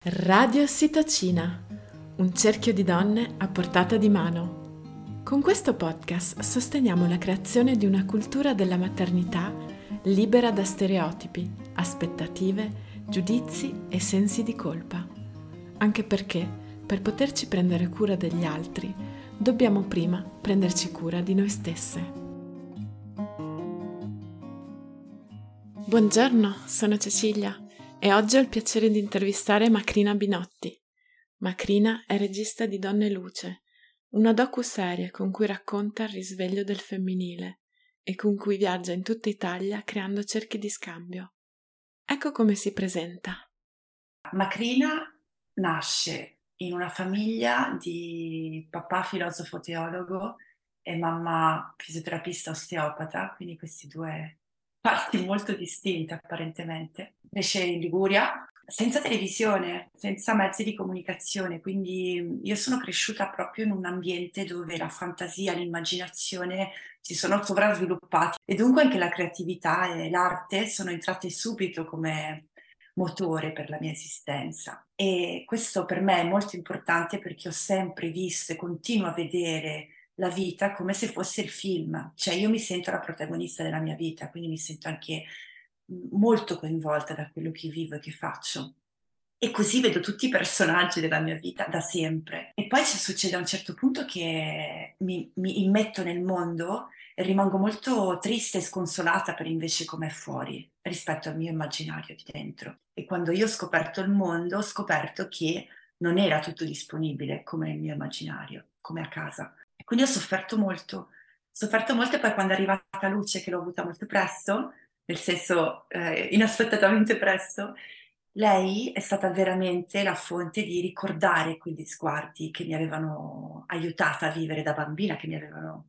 Radio Ossitocina, un cerchio di donne a portata di mano. Con questo podcast sosteniamo la creazione di una cultura della maternità libera da stereotipi, aspettative, giudizi e sensi di colpa. Anche perché, per poterci prendere cura degli altri, dobbiamo prima prenderci cura di noi stesse. Buongiorno, sono Cecilia e oggi ho il piacere di intervistare Macrina Binotti. Macrina è regista di Donne Luce, una docu-serie con cui racconta il risveglio del femminile e con cui viaggia in tutta Italia creando cerchi di scambio. Ecco come si presenta. Macrina nasce in una famiglia di papà filosofo teologo e mamma fisioterapista osteopata, quindi questi due parti molto distinte apparentemente. Cresce in Liguria senza televisione, senza mezzi di comunicazione, quindi io sono cresciuta proprio in un ambiente dove la fantasia, l'immaginazione si sono sovrasviluppati e dunque anche la creatività e l'arte sono entrate subito come motore per la mia esistenza. E questo per me è molto importante perché ho sempre visto e continuo a vedere la vita come se fosse il film, cioè io mi sento la protagonista della mia vita, quindi mi sento anche molto coinvolta da quello che vivo e che faccio. E così vedo tutti i personaggi della mia vita da sempre. E poi succede a un certo punto che mi, mi immetto nel mondo e rimango molto triste e sconsolata per invece com'è fuori rispetto al mio immaginario di dentro. E quando io ho scoperto il mondo, ho scoperto che non era tutto disponibile come nel mio immaginario, come a casa. Quindi ho sofferto molto, ho sofferto molto e poi quando è arrivata Luce, che l'ho avuta molto presto, nel senso eh, inaspettatamente presto, lei è stata veramente la fonte di ricordare quegli sguardi che mi avevano aiutata a vivere da bambina, che mi avevano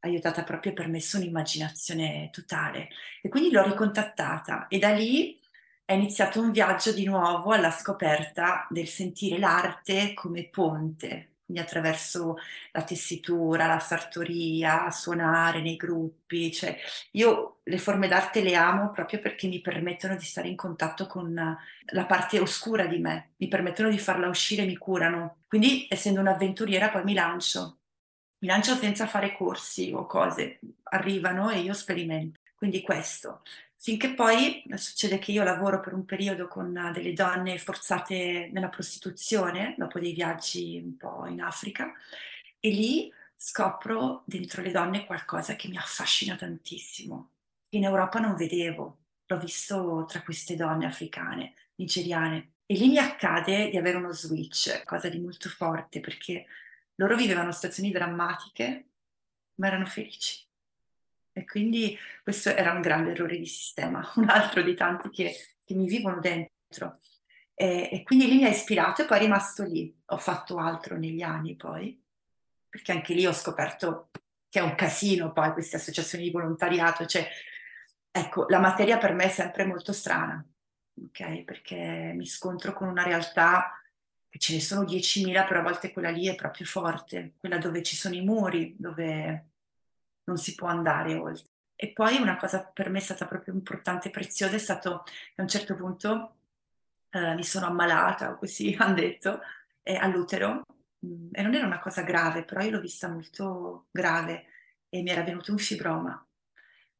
aiutata proprio e permesso un'immaginazione totale. E quindi l'ho ricontattata e da lì è iniziato un viaggio di nuovo alla scoperta del sentire l'arte come ponte quindi attraverso la tessitura, la sartoria, suonare nei gruppi. Cioè, io le forme d'arte le amo proprio perché mi permettono di stare in contatto con la parte oscura di me, mi permettono di farla uscire, mi curano. Quindi, essendo un'avventuriera, poi mi lancio. Mi lancio senza fare corsi o cose, arrivano e io sperimento. Quindi questo. Finché poi succede che io lavoro per un periodo con delle donne forzate nella prostituzione, dopo dei viaggi un po' in Africa, e lì scopro dentro le donne qualcosa che mi affascina tantissimo. In Europa non vedevo, l'ho visto tra queste donne africane, nigeriane, e lì mi accade di avere uno switch, cosa di molto forte, perché loro vivevano situazioni drammatiche, ma erano felici e quindi questo era un grande errore di sistema, un altro di tanti che, che mi vivono dentro. E, e, quindi lì mi ha ispirato e poi è rimasto lì. Ho fatto altro negli anni poi, perché anche lì ho scoperto che è un casino poi queste associazioni di volontariato. Cioè, ecco, la materia per me è sempre molto strana, ok? Perché mi scontro con una realtà che ce ne sono 10.000, però a volte quella lì è proprio forte, quella dove ci sono i muri, dove non si può andare oltre. E poi una cosa per me è stata proprio importante e preziosa è stato che a un certo punto eh, mi sono ammalata, così hanno detto, eh, all'utero. Mm, e non era una cosa grave, però io l'ho vista molto grave e mi era venuto un fibroma.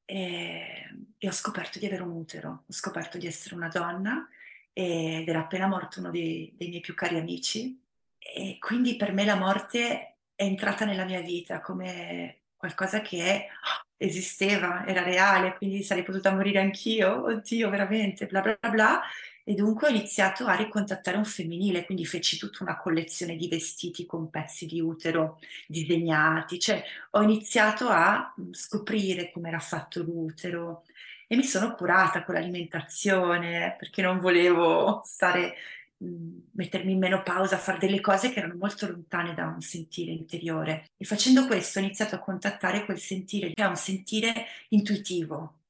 E, e ho scoperto di avere un utero, ho scoperto di essere una donna ed era appena morto uno dei, dei miei più cari amici. E quindi per me la morte è entrata nella mia vita come qualcosa che esisteva, era reale, quindi sarei potuta morire anch'io, oddio, veramente, bla bla bla. E dunque ho iniziato a ricontattare un femminile, quindi feci tutta una collezione di vestiti con pezzi di utero disegnati, cioè ho iniziato a scoprire come era fatto l'utero e mi sono curata con l'alimentazione perché non volevo stare mettermi in menopausa, fare delle cose che erano molto lontane da un sentire interiore. E facendo questo ho iniziato a contattare quel sentire, che è un sentire intuitivo,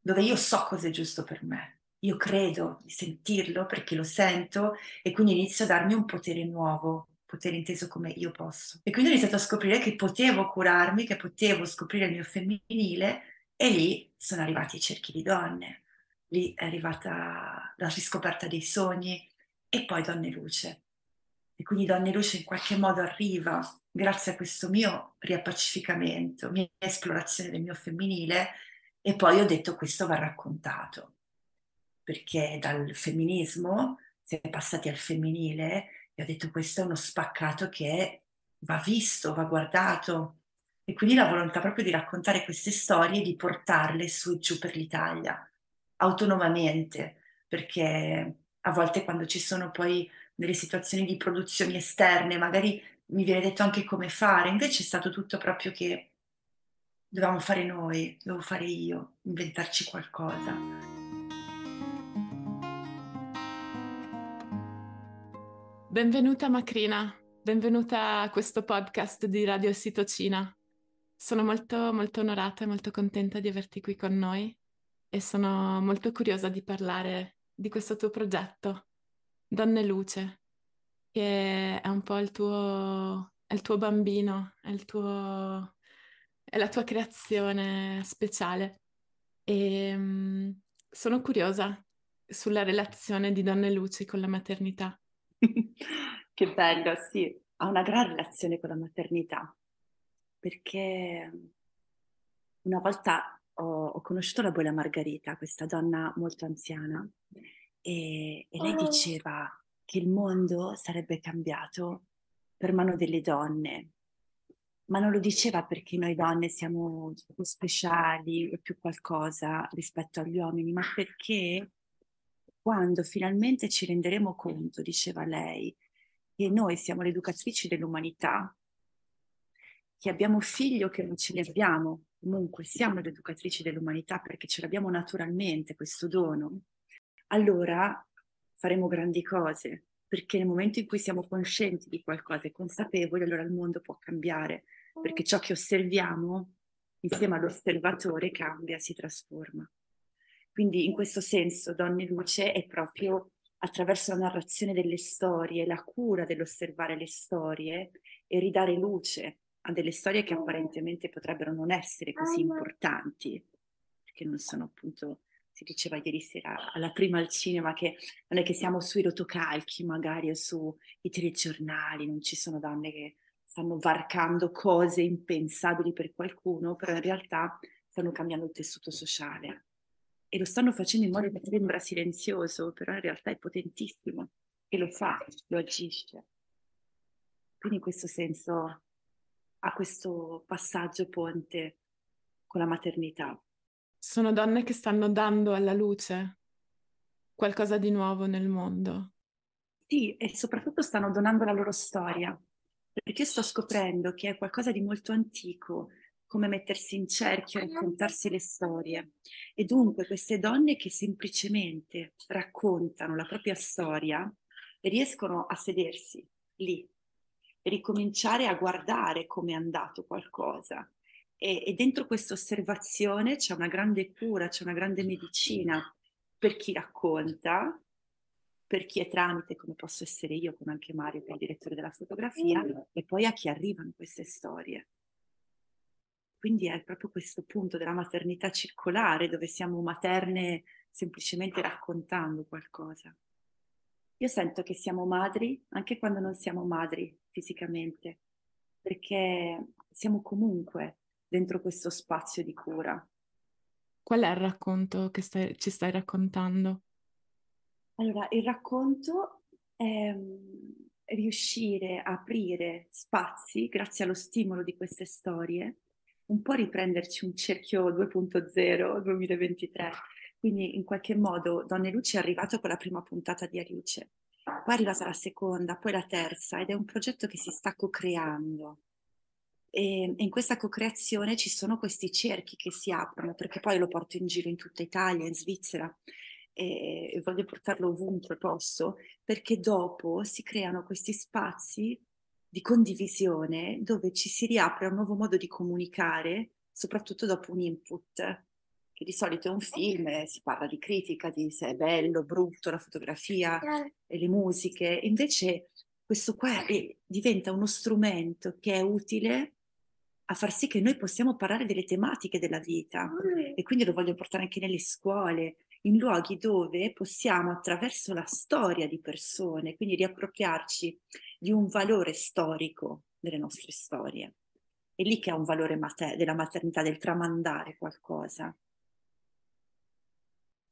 dove io so cosa è giusto per me. Io credo di sentirlo perché lo sento e quindi inizio a darmi un potere nuovo, potere inteso come io posso. E quindi ho iniziato a scoprire che potevo curarmi, che potevo scoprire il mio femminile e lì sono arrivati i cerchi di donne, lì è arrivata la riscoperta dei sogni, e poi Donne Luce. E quindi Donne Luce in qualche modo arriva grazie a questo mio riappacificamento, mia esplorazione del mio femminile e poi ho detto questo va raccontato, perché dal femminismo si è passati al femminile e ho detto questo è uno spaccato che va visto, va guardato. E quindi la volontà proprio di raccontare queste storie e di portarle su e giù per l'Italia, autonomamente, perché a volte quando ci sono poi delle situazioni di produzioni esterne, magari mi viene detto anche come fare, invece è stato tutto proprio che dovevamo fare noi, dovevo fare io, inventarci qualcosa. Benvenuta Macrina, benvenuta a questo podcast di Radio Sitocina. Sono molto, molto onorata e molto contenta di averti qui con noi e sono molto curiosa di parlare di questo tuo progetto, Donne Luce, che è un po' il tuo, il tuo bambino, è, il tuo, è la tua creazione speciale. E um, sono curiosa sulla relazione di Donne Luce con la maternità. che bello, sì, ha una gran relazione con la maternità, perché una volta ho, ho conosciuto la abuela Margarita, questa donna molto anziana, e, e lei oh. diceva che il mondo sarebbe cambiato per mano delle donne, ma non lo diceva perché noi donne siamo più speciali o più qualcosa rispetto agli uomini, ma perché quando finalmente ci renderemo conto, diceva lei, che noi siamo le educatrici dell'umanità, che abbiamo figli o che non ce li abbiamo, comunque siamo le educatrici dell'umanità perché ce l'abbiamo naturalmente questo dono, allora faremo grandi cose, perché nel momento in cui siamo coscienti di qualcosa e consapevoli, allora il mondo può cambiare, perché ciò che osserviamo insieme all'osservatore cambia, si trasforma. Quindi in questo senso Donne Luce è proprio attraverso la narrazione delle storie, la cura dell'osservare le storie e ridare luce a delle storie che apparentemente potrebbero non essere così importanti, perché non sono appunto, si diceva ieri sera alla prima al cinema, che non è che siamo sui rotocalchi magari o sui telegiornali, non ci sono donne che stanno varcando cose impensabili per qualcuno, però in realtà stanno cambiando il tessuto sociale e lo stanno facendo in modo che sembra silenzioso, però in realtà è potentissimo e lo fa, lo agisce. Quindi in questo senso ha questo passaggio ponte con la maternità. Sono donne che stanno dando alla luce qualcosa di nuovo nel mondo. Sì, e soprattutto stanno donando la loro storia, perché sto scoprendo che è qualcosa di molto antico, come mettersi in cerchio e raccontarsi le storie. E dunque queste donne che semplicemente raccontano la propria storia riescono a sedersi lì ricominciare a guardare come è andato qualcosa. E, e dentro questa osservazione c'è una grande cura, c'è una grande medicina per chi racconta, per chi è tramite, come posso essere io, come anche Mario, che è il direttore della fotografia, e poi a chi arrivano queste storie. Quindi è proprio questo punto della maternità circolare, dove siamo materne semplicemente raccontando qualcosa. Io sento che siamo madri anche quando non siamo madri fisicamente, perché siamo comunque dentro questo spazio di cura. Qual è il racconto che stai, ci stai raccontando? Allora, il racconto è riuscire a aprire spazi, grazie allo stimolo di queste storie, un po' riprenderci un cerchio 2.0 2023. Quindi in qualche modo Donne Luce è arrivato con la prima puntata di Alice, poi è arrivata la seconda, poi la terza ed è un progetto che si sta co-creando. E in questa co-creazione ci sono questi cerchi che si aprono, perché poi lo porto in giro in tutta Italia, in Svizzera, e voglio portarlo ovunque posso, perché dopo si creano questi spazi di condivisione dove ci si riapre a un nuovo modo di comunicare, soprattutto dopo un input, che di solito è un film, si parla di critica, di se è bello, brutto, la fotografia e le musiche, invece questo qua è, diventa uno strumento che è utile a far sì che noi possiamo parlare delle tematiche della vita. E quindi lo voglio portare anche nelle scuole in luoghi dove possiamo attraverso la storia di persone, quindi riappropriarci di un valore storico delle nostre storie. È lì che ha un valore mater- della maternità, del tramandare qualcosa.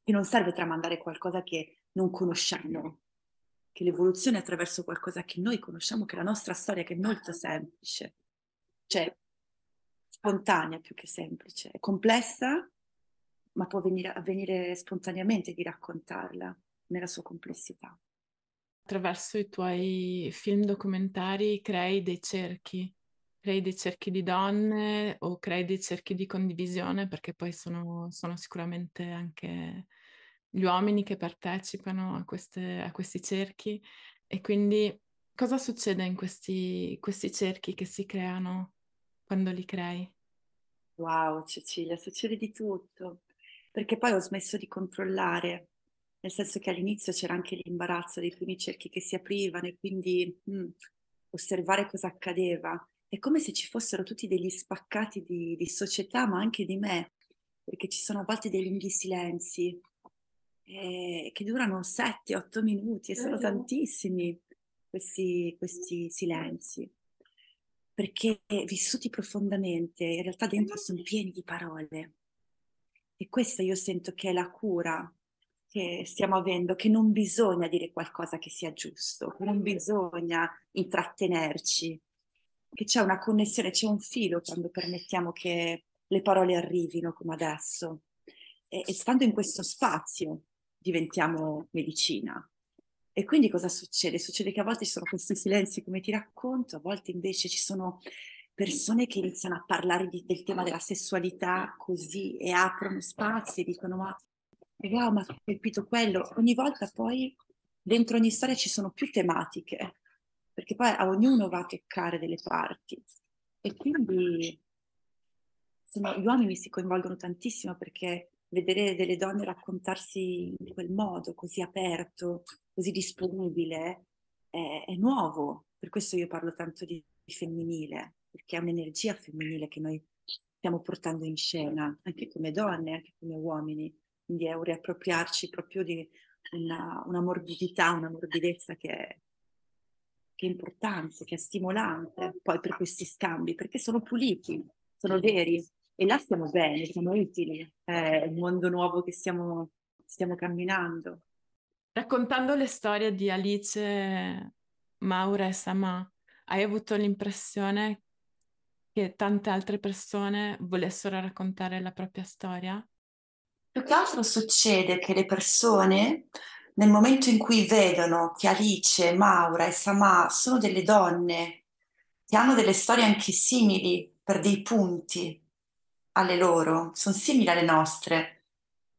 E non serve tramandare qualcosa che non conosciamo, che l'evoluzione è attraverso qualcosa che noi conosciamo, che è la nostra storia, che è molto semplice, cioè spontanea più che semplice, è complessa, ma può venire, avvenire spontaneamente di raccontarla nella sua complessità. Attraverso i tuoi film documentari crei dei cerchi, crei dei cerchi di donne o crei dei cerchi di condivisione, perché poi sono, sono sicuramente anche gli uomini che partecipano a, queste, a questi cerchi. E quindi cosa succede in questi, questi cerchi che si creano quando li crei? Wow, Cecilia, succede di tutto, perché poi ho smesso di controllare, nel senso che all'inizio c'era anche l'imbarazzo dei primi cerchi che si aprivano e quindi mh, mm, osservare cosa accadeva. È come se ci fossero tutti degli spaccati di, di società, ma anche di me, perché ci sono a volte dei lunghi silenzi eh, che durano 7-8 minuti e sono tantissimi questi, questi silenzi perché vissuti profondamente, in realtà dentro sono pieni di parole. E questa io sento che è la cura che stiamo avendo, che non bisogna dire qualcosa che sia giusto, che non bisogna intrattenerci, che c'è una connessione, c'è un filo quando permettiamo che le parole arrivino come adesso. E, e stando in questo spazio diventiamo medicina, e quindi cosa succede? Succede che a volte ci sono questi silenzi, come ti racconto, a volte invece ci sono persone che iniziano a parlare di, del tema della sessualità così e aprono spazi e dicono ma wow, ma ha colpito quello. Ogni volta poi dentro ogni storia ci sono più tematiche, perché poi a ognuno va a toccare delle parti. E quindi sono, gli uomini si coinvolgono tantissimo perché vedere delle donne raccontarsi in quel modo, così aperto, così disponibile, è, è nuovo. Per questo io parlo tanto di, femminile, perché è un'energia femminile che noi stiamo portando in scena, anche come donne, anche come uomini. Quindi è un riappropriarci proprio di una, una morbidità, una morbidezza che è, che è importante, che è stimolante poi per questi scambi, perché sono puliti, sono veri, e là stiamo bene, siamo utili, è un mondo nuovo che stiamo, stiamo camminando. Raccontando le storie di Alice, Maura e Sama, hai avuto l'impressione che tante altre persone volessero raccontare la propria storia? Più che altro succede che le persone, nel momento in cui vedono che Alice, Maura e Sama sono delle donne che hanno delle storie anche simili per dei punti, alle loro, sono simili alle nostre,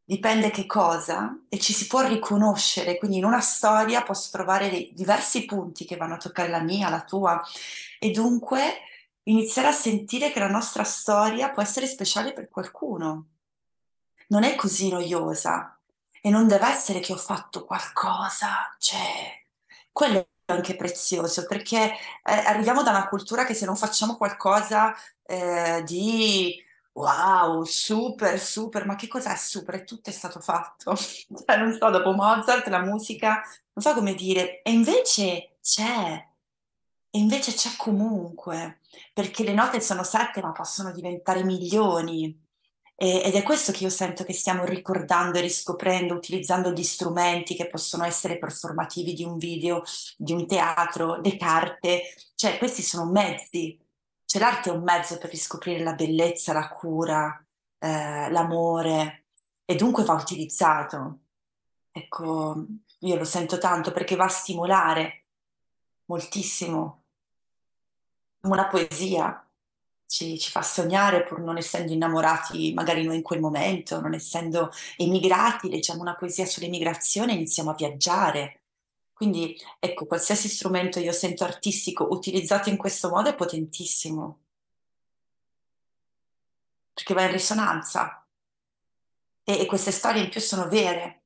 dipende che cosa, e ci si può riconoscere, quindi in una storia posso trovare diversi punti che vanno a toccare la mia, la tua, e dunque iniziare a sentire che la nostra storia può essere speciale per qualcuno. Non è così noiosa e non deve essere che ho fatto qualcosa, cioè, quello è anche prezioso perché eh, arriviamo da una cultura che se non facciamo qualcosa eh, di Wow, super, super, ma che cos'è super? E tutto è stato fatto. Cioè, non so, dopo Mozart, la musica, non so come dire, e invece c'è, e invece c'è comunque, perché le note sono sette, ma possono diventare milioni. E- ed è questo che io sento che stiamo ricordando e riscoprendo, utilizzando gli strumenti che possono essere performativi di un video, di un teatro, le carte, cioè questi sono mezzi cioè l'arte è un mezzo per riscoprire la bellezza, la cura, eh, l'amore e dunque va utilizzato. Ecco, io lo sento tanto perché va a stimolare moltissimo. Una poesia ci, ci fa sognare pur non essendo innamorati magari noi in quel momento, non essendo emigrati, leggiamo una poesia sull'emigrazione e iniziamo a viaggiare quindi ecco, qualsiasi strumento io sento artistico utilizzato in questo modo è potentissimo, perché va in risonanza e, e queste storie in più sono vere.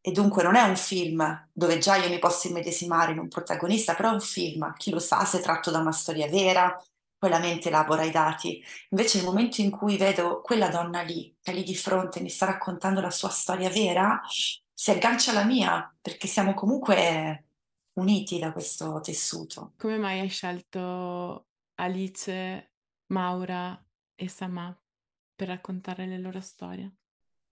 E dunque non è un film dove già io mi posso immedesimare in un protagonista, però è un film, chi lo sa se è tratto da una storia vera, poi la mente elabora i dati. Invece nel momento in cui vedo quella donna lì, che è lì di fronte, mi sta raccontando la sua storia vera, si aggancia alla mia, perché siamo comunque uniti da questo tessuto. Come mai hai scelto Alice, Maura e Samà per raccontare le loro storie?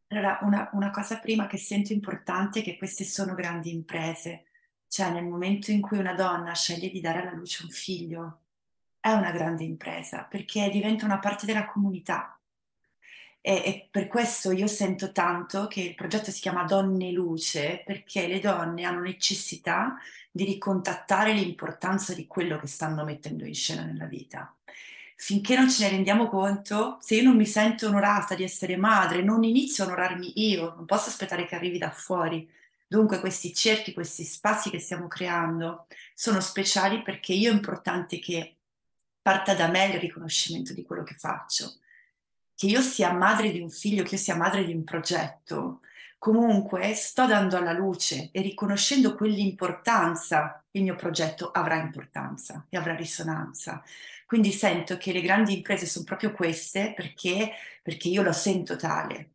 Allora, una, una cosa prima che sento importante è che queste sono grandi imprese, cioè nel momento in cui una donna sceglie di dare alla luce un figlio, è una grande impresa perché diventa una parte della comunità. E, e, per questo io sento tanto che il progetto si chiama Donne Luce, perché le donne hanno necessità di ricontattare l'importanza di quello che stanno mettendo in scena nella vita. Finché non ce ne rendiamo conto, se io non mi sento onorata di essere madre, non inizio a onorarmi io, non posso aspettare che arrivi da fuori. Dunque questi cerchi, questi spazi che stiamo creando sono speciali perché io è importante che parta da me il riconoscimento di quello che faccio. Che io sia madre di un figlio, che io sia madre di un progetto, comunque sto dando alla luce e riconoscendo quell'importanza, il mio progetto avrà importanza e avrà risonanza. Quindi sento che le grandi imprese sono proprio queste perché, perché io lo sento tale.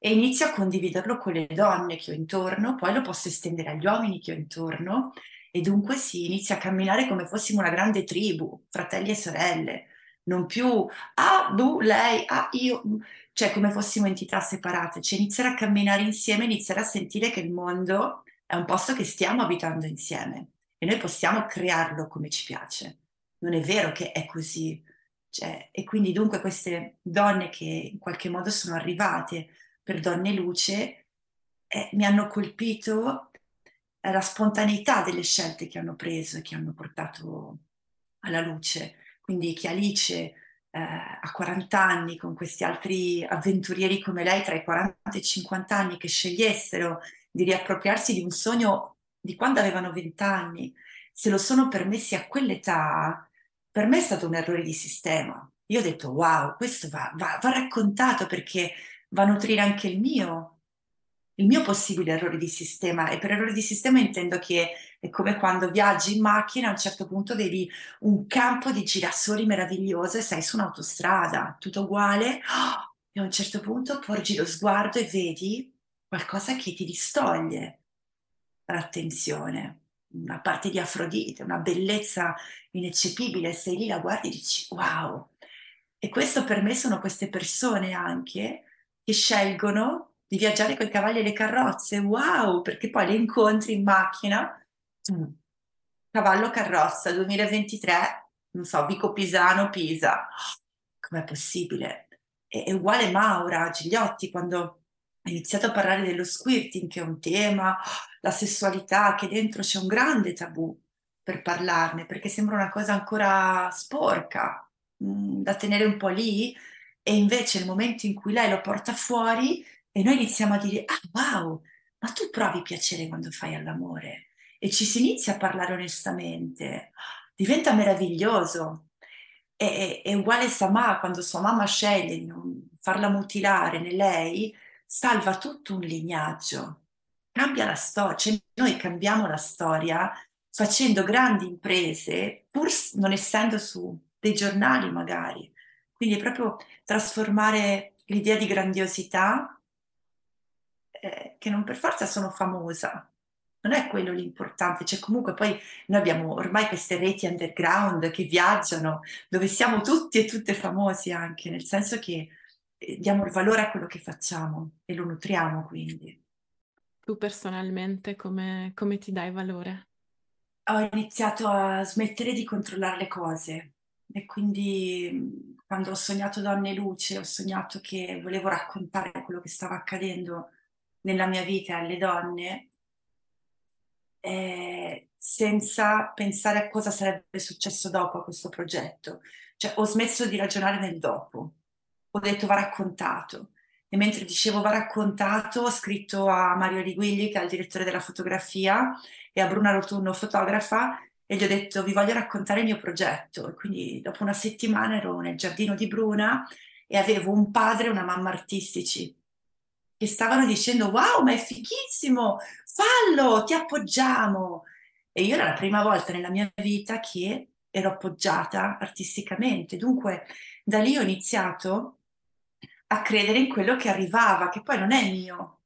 E inizio a condividerlo con le donne che ho intorno, poi lo posso estendere agli uomini che ho intorno. E dunque si inizia a camminare come fossimo una grande tribù, fratelli e sorelle, non più ah, tu, lei, ah, io, cioè come fossimo entità separate, cioè iniziare a camminare insieme, iniziare a sentire che il mondo è un posto che stiamo abitando insieme e noi possiamo crearlo come ci piace. Non è vero che è così. Cioè, e quindi dunque queste donne che in qualche modo sono arrivate per Donne Luce eh, mi hanno colpito la spontaneità delle scelte che hanno preso e che hanno portato alla luce. Quindi che Alice eh, a 40 anni, con questi altri avventurieri come lei, tra i 40 e i 50 anni, che scegliessero di riappropriarsi di un sogno di quando avevano 20 anni, se lo sono permessi a quell'età, per me è stato un errore di sistema. Io ho detto, wow, questo va, va, va raccontato perché va a nutrire anche il mio, il mio possibile errore di sistema e per errore di sistema intendo che è come quando viaggi in macchina, a un certo punto vedi un campo di girasoli meraviglioso e sei su un'autostrada, tutto uguale, e a un certo punto porgi lo sguardo e vedi qualcosa che ti distoglie l'attenzione, una parte di Afrodite, una bellezza ineccepibile, sei lì, la guardi e dici wow. E questo per me sono queste persone anche che scelgono di viaggiare con i cavalli e le carrozze, wow, perché poi le incontri in macchina, mm. cavallo carrozza 2023, non so, Vico Pisano, Pisa, com'è possibile? È, è uguale Maura Gigliotti quando ha iniziato a parlare dello squirting, che è un tema, la sessualità, che dentro c'è un grande tabù per parlarne, perché sembra una cosa ancora sporca, mh, mm, da tenere un po' lì, e invece nel momento in cui lei lo porta fuori, e noi iniziamo a dire, ah wow, ma tu provi piacere quando fai all'amore? E ci si inizia a parlare onestamente, diventa meraviglioso. E, è uguale Samà, quando sua mamma sceglie di non farla mutilare né lei, salva tutto un lignaggio, cambia la storia, cioè noi cambiamo la storia facendo grandi imprese, pur non essendo su dei giornali magari. Quindi è proprio trasformare l'idea di grandiosità eh, che non per forza sono famosa. Non è quello l'importante, cioè comunque poi noi abbiamo ormai queste reti underground che viaggiano, dove siamo tutti e tutte famosi anche, nel senso che eh, diamo il valore a quello che facciamo e lo nutriamo quindi. Tu personalmente come, come ti dai valore? Ho iniziato a smettere di controllare le cose e quindi quando ho sognato Donne Luce, ho sognato che volevo raccontare quello che stava accadendo nella mia vita alle donne eh, senza pensare a cosa sarebbe successo dopo a questo progetto. Cioè ho smesso di ragionare nel dopo, ho detto va raccontato. E mentre dicevo va raccontato, ho scritto a Mario Riguigli, che è il direttore della fotografia, e a Bruna Rotunno, fotografa, e gli ho detto vi voglio raccontare il mio progetto. E quindi dopo una settimana ero nel giardino di Bruna e avevo un padre e una mamma artistici che stavano dicendo wow, ma è fighissimo, fallo, ti appoggiamo. E io era la prima volta nella mia vita che ero appoggiata artisticamente. Dunque da lì ho iniziato a credere in quello che arrivava, che poi non è mio,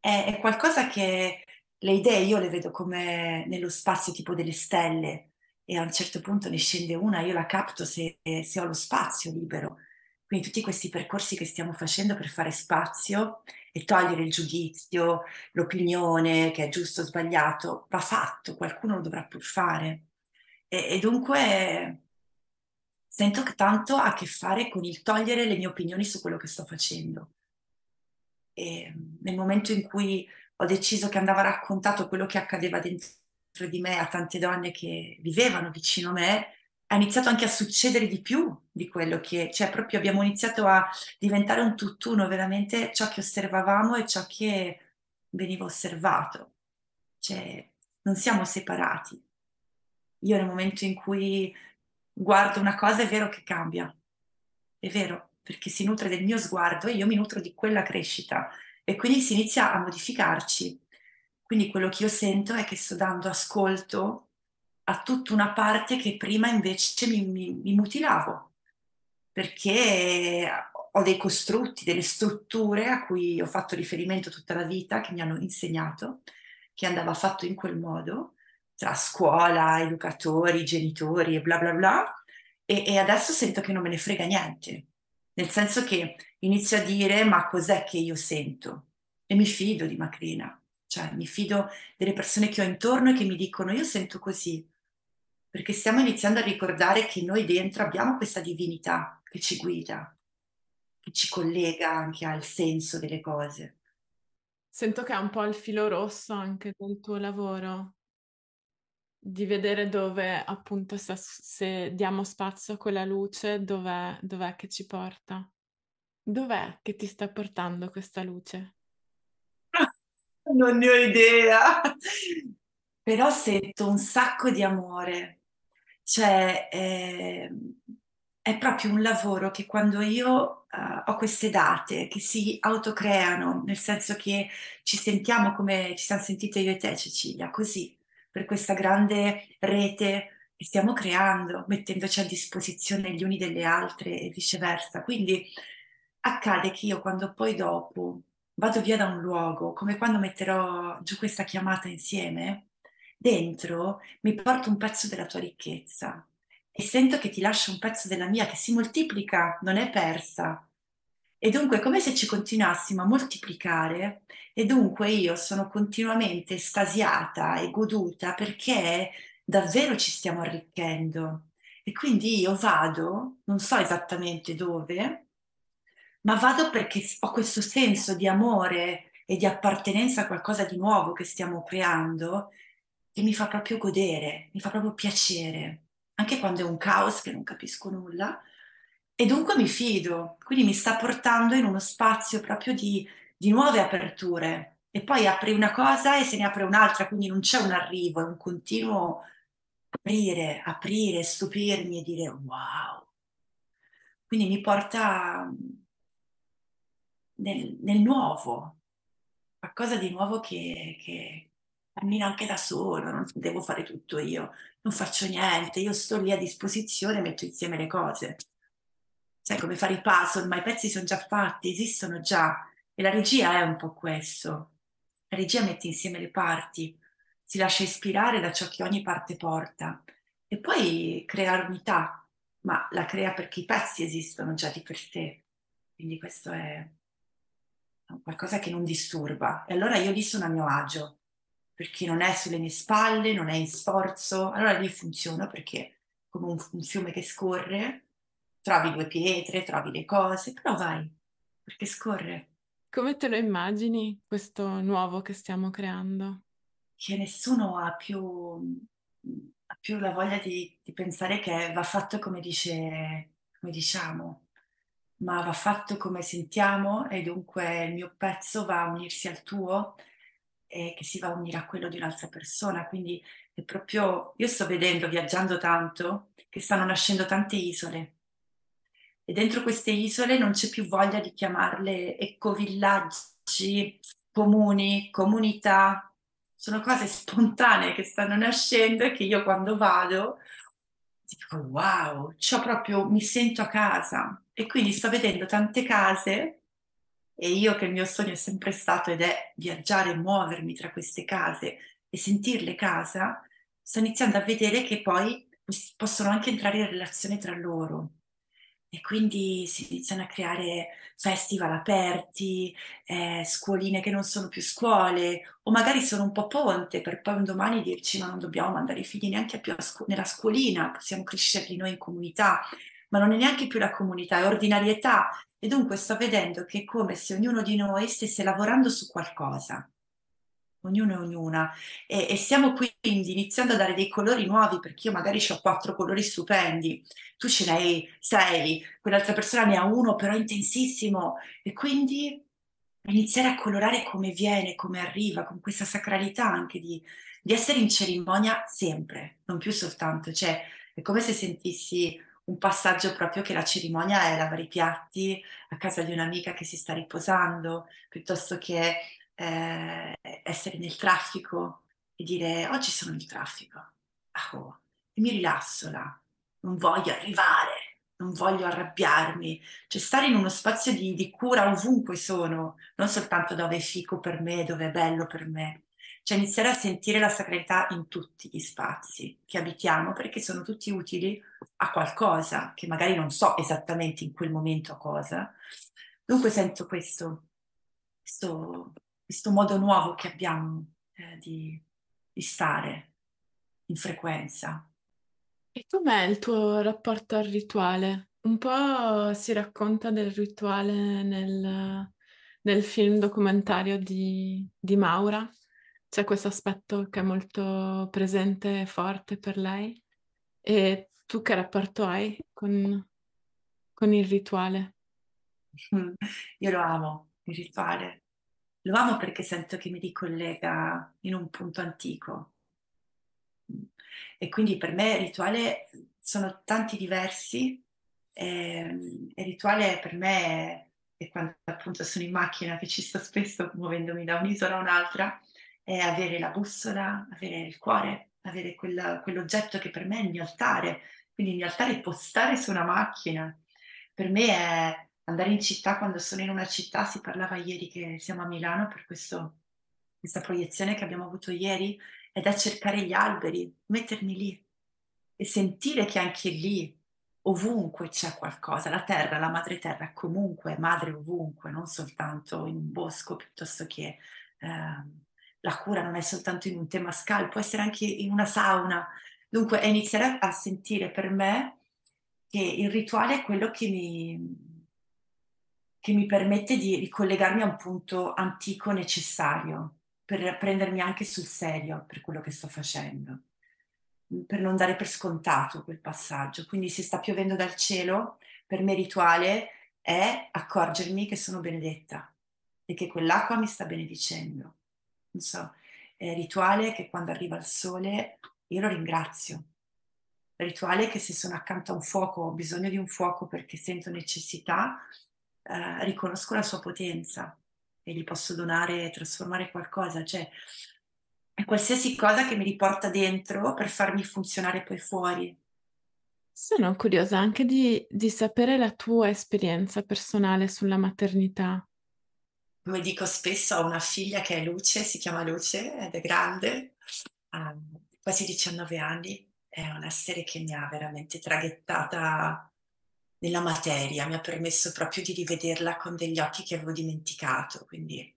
è, è qualcosa che le idee io le vedo come nello spazio tipo delle stelle e a un certo punto ne scende una, io la capto se, se ho lo spazio libero. Quindi tutti questi percorsi che stiamo facendo per fare spazio e togliere il giudizio, l'opinione che è giusto o sbagliato, va fatto, qualcuno lo dovrà pur fare. E, e dunque sento che tanto ha a che fare con il togliere le mie opinioni su quello che sto facendo. E nel momento in cui ho deciso che andava raccontato quello che accadeva dentro di me a tante donne che vivevano vicino a me, ha iniziato anche a succedere di più di quello che, cioè proprio abbiamo iniziato a diventare un tutt'uno, veramente ciò che osservavamo e ciò che veniva osservato. Cioè, non siamo separati. Io nel momento in cui guardo una cosa è vero che cambia, è vero, perché si nutre del mio sguardo e io mi nutro di quella crescita e quindi si inizia a modificarci. Quindi quello che io sento è che sto dando ascolto a tutta una parte che prima invece mi, mi, mi mutilavo, perché ho dei costrutti, delle strutture a cui ho fatto riferimento tutta la vita, che mi hanno insegnato che andava fatto in quel modo, tra scuola, educatori, genitori e bla bla bla, e, e adesso sento che non me ne frega niente, nel senso che inizio a dire ma cos'è che io sento? E mi fido di Macrina, cioè mi fido delle persone che ho intorno e che mi dicono io sento così, perché stiamo iniziando a ricordare che noi dentro abbiamo questa divinità che ci guida, che ci collega anche al senso delle cose. Sento che è un po' il filo rosso anche del tuo lavoro, di vedere dove appunto se, se diamo spazio a quella luce, dov'è, dov'è che ci porta. Dov'è che ti sta portando questa luce? Non ne ho idea, però sento un sacco di amore cioè, eh, è proprio un lavoro che quando io uh, ho queste date che si autocreano, nel senso che ci sentiamo come ci siamo sentite io e te, Cecilia, così, per questa grande rete che stiamo creando, mettendoci a disposizione gli uni delle altre e viceversa. Quindi accade che io quando poi dopo vado via da un luogo, come quando metterò giù questa chiamata insieme, dentro mi porto un pezzo della tua ricchezza e sento che ti lascio un pezzo della mia che si moltiplica, non è persa. E dunque è come se ci continuassimo a moltiplicare e dunque io sono continuamente estasiata e goduta perché davvero ci stiamo arricchendo. E quindi io vado, non so esattamente dove, ma vado perché ho questo senso di amore e di appartenenza a qualcosa di nuovo che stiamo creando che mi fa proprio godere, mi fa proprio piacere, anche quando è un caos che non capisco nulla. E dunque mi fido, quindi mi sta portando in uno spazio proprio di, di nuove aperture. E poi apri una cosa e se ne apre un'altra, quindi non c'è un arrivo, è un continuo aprire, aprire, stupirmi e dire wow. Quindi mi porta nel, nel nuovo, qualcosa di nuovo che, che, cammino anche da solo, non devo fare tutto io, non faccio niente, io sto lì a disposizione metto insieme le cose. Sai come fare i puzzle, ma i pezzi sono già fatti, esistono già. E la regia è un po' questo. La regia mette insieme le parti, si lascia ispirare da ciò che ogni parte porta e poi crea unità, ma la crea perché i pezzi esistono già di per sé. Quindi questo è qualcosa che non disturba. E allora io lì sono a mio agio perché non è sulle mie spalle, non è in sforzo, allora lì funziona perché è come un, un fiume che scorre, trovi due pietre, trovi le cose, però vai, perché scorre. Come te lo immagini questo nuovo che stiamo creando? Che nessuno ha più, ha più la voglia di, di, pensare che va fatto come, dice, come diciamo, ma va fatto come sentiamo e dunque il mio pezzo va a unirsi al tuo e che si va a unire a quello di un'altra persona. Quindi è proprio, io sto vedendo, viaggiando tanto, che stanno nascendo tante isole. E dentro queste isole non c'è più voglia di chiamarle ecovillaggi, comuni, comunità. Sono cose spontanee che stanno nascendo e che io quando vado dico wow, c'ho proprio, mi sento a casa e quindi sto vedendo tante case e io che il mio sogno è sempre stato ed è viaggiare muovermi tra queste case e sentirle casa, sto iniziando a vedere che poi possono anche entrare in relazione tra loro. E quindi si iniziano a creare festival aperti, eh, scuoline che non sono più scuole, o magari sono un po' ponte per poi un domani dirci ma non dobbiamo mandare i figli neanche più scu- nella scuolina, possiamo crescerli noi in comunità, ma non è neanche più la comunità, è ordinarietà. E dunque sto vedendo che è come se ognuno di noi stesse lavorando su qualcosa ognuno e ognuna. E, e, stiamo quindi iniziando a dare dei colori nuovi, perché io magari ho quattro colori stupendi, tu ce n'hai sei, quell'altra persona ne ha uno però intensissimo, e quindi iniziare a colorare come viene, come arriva, con questa sacralità anche di, di essere in cerimonia sempre, non più soltanto, cioè è come se sentissi un passaggio proprio che la cerimonia è lavare i piatti a casa di un'amica che si sta riposando, piuttosto che eh, essere nel traffico e dire oggi sono nel traffico, oh, e mi rilasso là, non voglio arrivare, non voglio arrabbiarmi, cioè stare in uno spazio di, di cura ovunque sono, non soltanto dove è fico per me, dove è bello per me, cioè iniziare a sentire la sacralità in tutti gli spazi che abitiamo perché sono tutti utili a qualcosa che magari non so esattamente in quel momento cosa. Dunque sento questo, questo questo modo nuovo che abbiamo eh, di, di stare in frequenza. E com'è il tuo rapporto al rituale? Un po' si racconta del rituale nel, nel film documentario di, di, Maura. C'è questo aspetto che è molto presente e forte per lei. E tu che rapporto hai con, con il rituale? Io lo amo, il rituale. Lo amo perché sento che mi ricollega in un punto antico. E quindi per me rituale sono tanti diversi. E, e rituale per me è quando appunto sono in macchina, che ci sto spesso muovendomi da un'isola a un'altra, è avere la bussola, avere il cuore, avere quella, quell'oggetto che per me è il mio altare. Quindi il mio altare è postare su una macchina. Per me è andare in città quando sono in una città, si parlava ieri che siamo a Milano per questo, questa proiezione che abbiamo avuto ieri, è da cercare gli alberi, mettermi lì e sentire che anche lì, ovunque c'è qualcosa, la terra, la madre terra comunque è madre ovunque, non soltanto in un bosco piuttosto che eh, la cura non è soltanto in un temascal, può essere anche in una sauna. Dunque è iniziare a sentire per me che il rituale è quello che mi, che mi permette di ricollegarmi a un punto antico necessario per prendermi anche sul serio per quello che sto facendo, per non dare per scontato quel passaggio. Quindi se sta piovendo dal cielo, per me rituale è accorgermi che sono benedetta e che quell'acqua mi sta benedicendo. Non so, è rituale che quando arriva il sole io lo ringrazio. Rituale che se sono accanto a un fuoco, ho bisogno di un fuoco perché sento necessità, eh, riconosco la sua potenza e gli posso donare trasformare qualcosa, cioè è qualsiasi cosa che mi riporta dentro per farmi funzionare poi fuori. Sono curiosa anche di, di sapere la tua esperienza personale sulla maternità. Come dico spesso, ho una figlia che è Luce, si chiama Luce ed è grande, ha quasi 19 anni, è una serie che mi ha veramente traghettata nella materia, mi ha permesso proprio di rivederla con degli occhi che avevo dimenticato. Quindi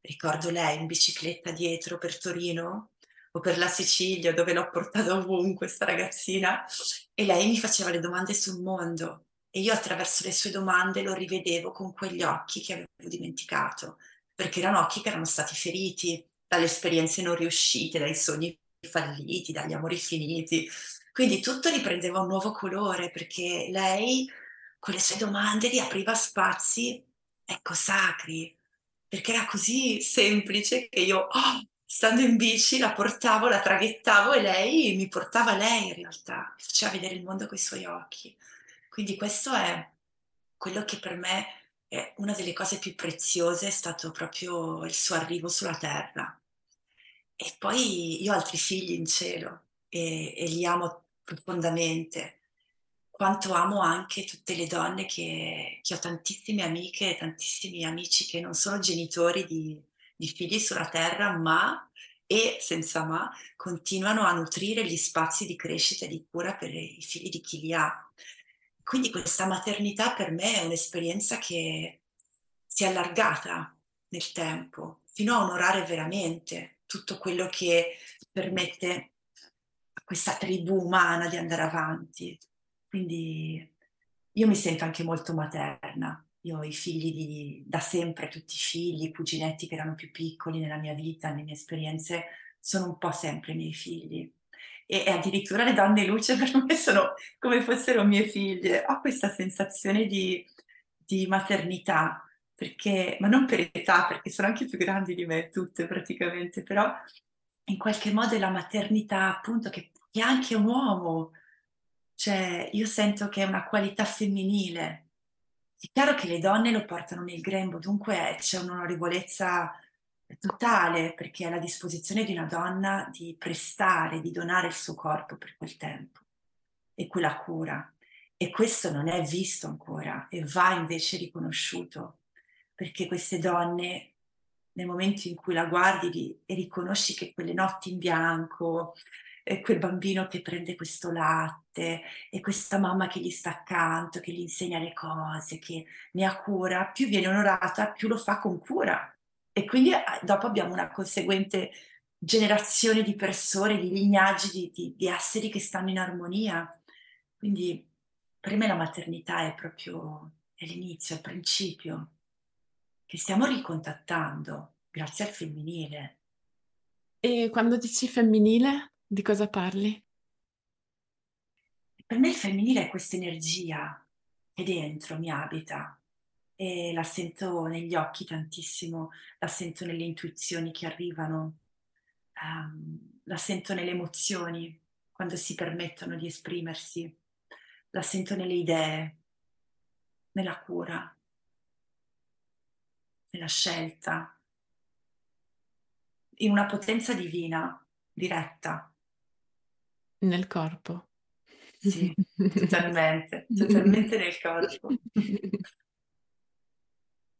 ricordo lei in bicicletta dietro per Torino o per la Sicilia, dove l'ho portata ovunque, questa ragazzina, e lei mi faceva le domande sul mondo e io attraverso le sue domande lo rivedevo con quegli occhi che avevo dimenticato, perché erano occhi che erano stati feriti dalle esperienze non riuscite, dai sogni falliti, dagli amori finiti. Quindi tutto riprendeva un nuovo colore perché lei con le sue domande riapriva spazi, ecco, sacri, perché era così semplice che io, oh, stando in bici, la portavo, la traghettavo e lei mi portava lei in realtà, mi faceva vedere il mondo con i suoi occhi. Quindi questo è quello che per me è una delle cose più preziose, è stato proprio il suo arrivo sulla terra. E poi io ho altri figli in cielo e, e li amo profondamente. Quanto amo anche tutte le donne che, che ho tantissime amiche e tantissimi amici che non sono genitori di, di figli sulla terra, ma e senza ma continuano a nutrire gli spazi di crescita e di cura per i figli di chi li ha. Quindi questa maternità per me è un'esperienza che si è allargata nel tempo, fino a onorare veramente tutto quello che permette a questa tribù umana di andare avanti. Quindi io mi sento anche molto materna. Io ho i figli di, da sempre, tutti i figli, i cuginetti che erano più piccoli nella mia vita, nelle mie esperienze, sono un po' sempre i miei figli. E, e addirittura le donne luce per me sono come fossero mie figlie. Ho questa sensazione di, di maternità perché, ma non per età, perché sono anche più grandi di me tutte praticamente, però in qualche modo è la maternità appunto che, è anche un uomo, cioè io sento che è una qualità femminile. È chiaro che le donne lo portano nel grembo, dunque c'è un'onorevolezza totale perché è alla disposizione di una donna di prestare, di donare il suo corpo per quel tempo e quella cura. E questo non è visto ancora e va invece riconosciuto perché queste donne, nel momento in cui la guardi e riconosci che quelle notti in bianco, e quel bambino che prende questo latte e questa mamma che gli sta accanto, che gli insegna le cose, che ne ha cura, più viene onorata, più lo fa con cura. E quindi eh, dopo abbiamo una conseguente generazione di persone, di lignaggi, di, di, di esseri che stanno in armonia. Quindi per me la maternità è proprio è l'inizio, è il principio che stiamo ricontattando grazie al femminile. E quando dici femminile, di cosa parli? Per me il femminile è questa energia che dentro mi abita e la sento negli occhi tantissimo, la sento nelle intuizioni che arrivano, um, la sento nelle emozioni quando si permettono di esprimersi, la sento nelle idee, nella cura, nella scelta, in una potenza divina, diretta. Nel corpo. Sì, totalmente, totalmente nel corpo.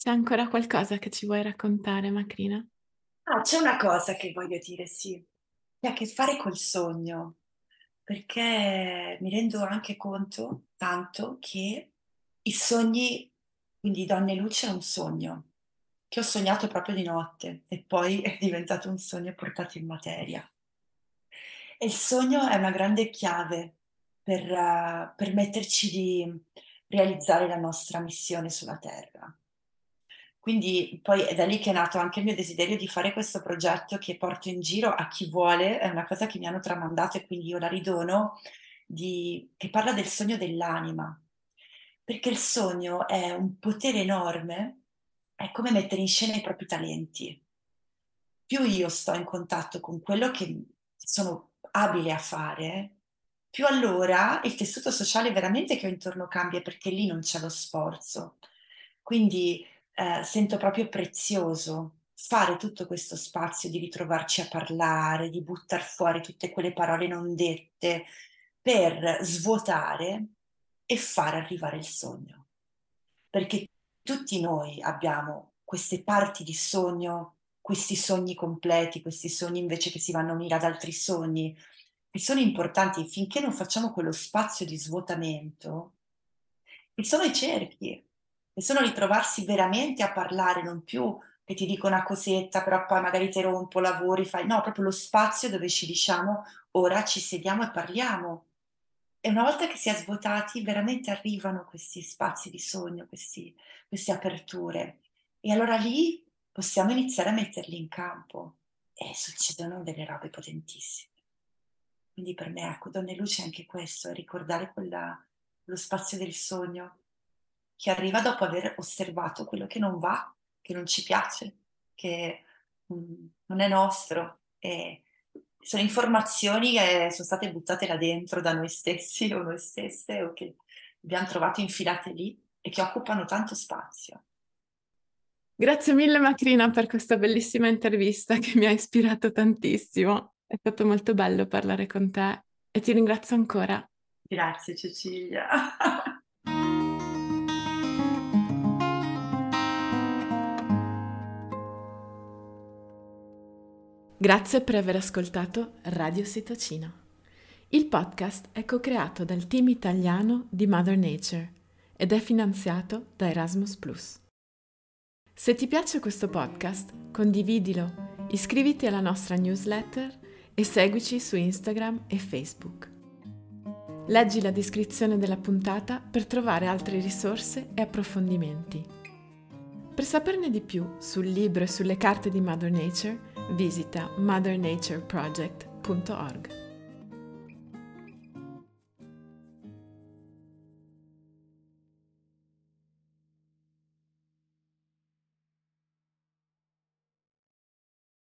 C'è ancora qualcosa che ci vuoi raccontare, Macrina? Ah, c'è una cosa che voglio dire, sì, che ha a che fare col sogno, perché mi rendo anche conto tanto che i sogni, quindi Donne Luce è un sogno, che ho sognato proprio di notte e poi è diventato un sogno portato in materia. E il sogno è una grande chiave per uh, permetterci di realizzare la nostra missione sulla Terra. Quindi poi è da lì che è nato anche il mio desiderio di fare questo progetto che porto in giro a chi vuole, è una cosa che mi hanno tramandato e quindi io la ridono, di, che parla del sogno dell'anima. Perché il sogno è un potere enorme è come mettere in scena i propri talenti. Più io sto in contatto con quello che sono abile a fare, più allora il tessuto sociale veramente che ho intorno cambia perché lì non c'è lo sforzo. Quindi eh, sento proprio prezioso fare tutto questo spazio di ritrovarci a parlare, di buttare fuori tutte quelle parole non dette per svuotare e far arrivare il sogno. Perché tutti noi abbiamo queste parti di sogno, questi sogni completi, questi sogni invece che si vanno a unire ad altri sogni, che sono importanti finché non facciamo quello spazio di svuotamento, che sono i cerchi, che sono ritrovarsi veramente a parlare, non più che ti dico una cosetta, però poi magari ti rompo, lavori, fai, no, proprio lo spazio dove ci diciamo ora ci sediamo e parliamo e una volta che si è svuotati, veramente arrivano questi spazi di sogno, questi, queste aperture. E allora lì possiamo iniziare a metterli in campo e succedono delle robe potentissime. Quindi per me, ecco, Donne Luce è anche questo, è ricordare quella, lo spazio del sogno che arriva dopo aver osservato quello che non va, che non ci piace, che mm, non è nostro. E, sono informazioni che sono state buttate là dentro da noi stessi o noi stesse o che abbiamo trovato infilate lì e che occupano tanto spazio. Grazie mille Macrina per questa bellissima intervista che mi ha ispirato tantissimo. È stato molto bello parlare con te e ti ringrazio ancora. Grazie Cecilia. Grazie per aver ascoltato Radio Sitocino. Il podcast è co-creato dal team italiano di Mother Nature ed è finanziato da Erasmus ⁇ Se ti piace questo podcast, condividilo, iscriviti alla nostra newsletter e seguici su Instagram e Facebook. Leggi la descrizione della puntata per trovare altre risorse e approfondimenti. Per saperne di più sul libro e sulle carte di Mother Nature, visita mothernatureproject.org.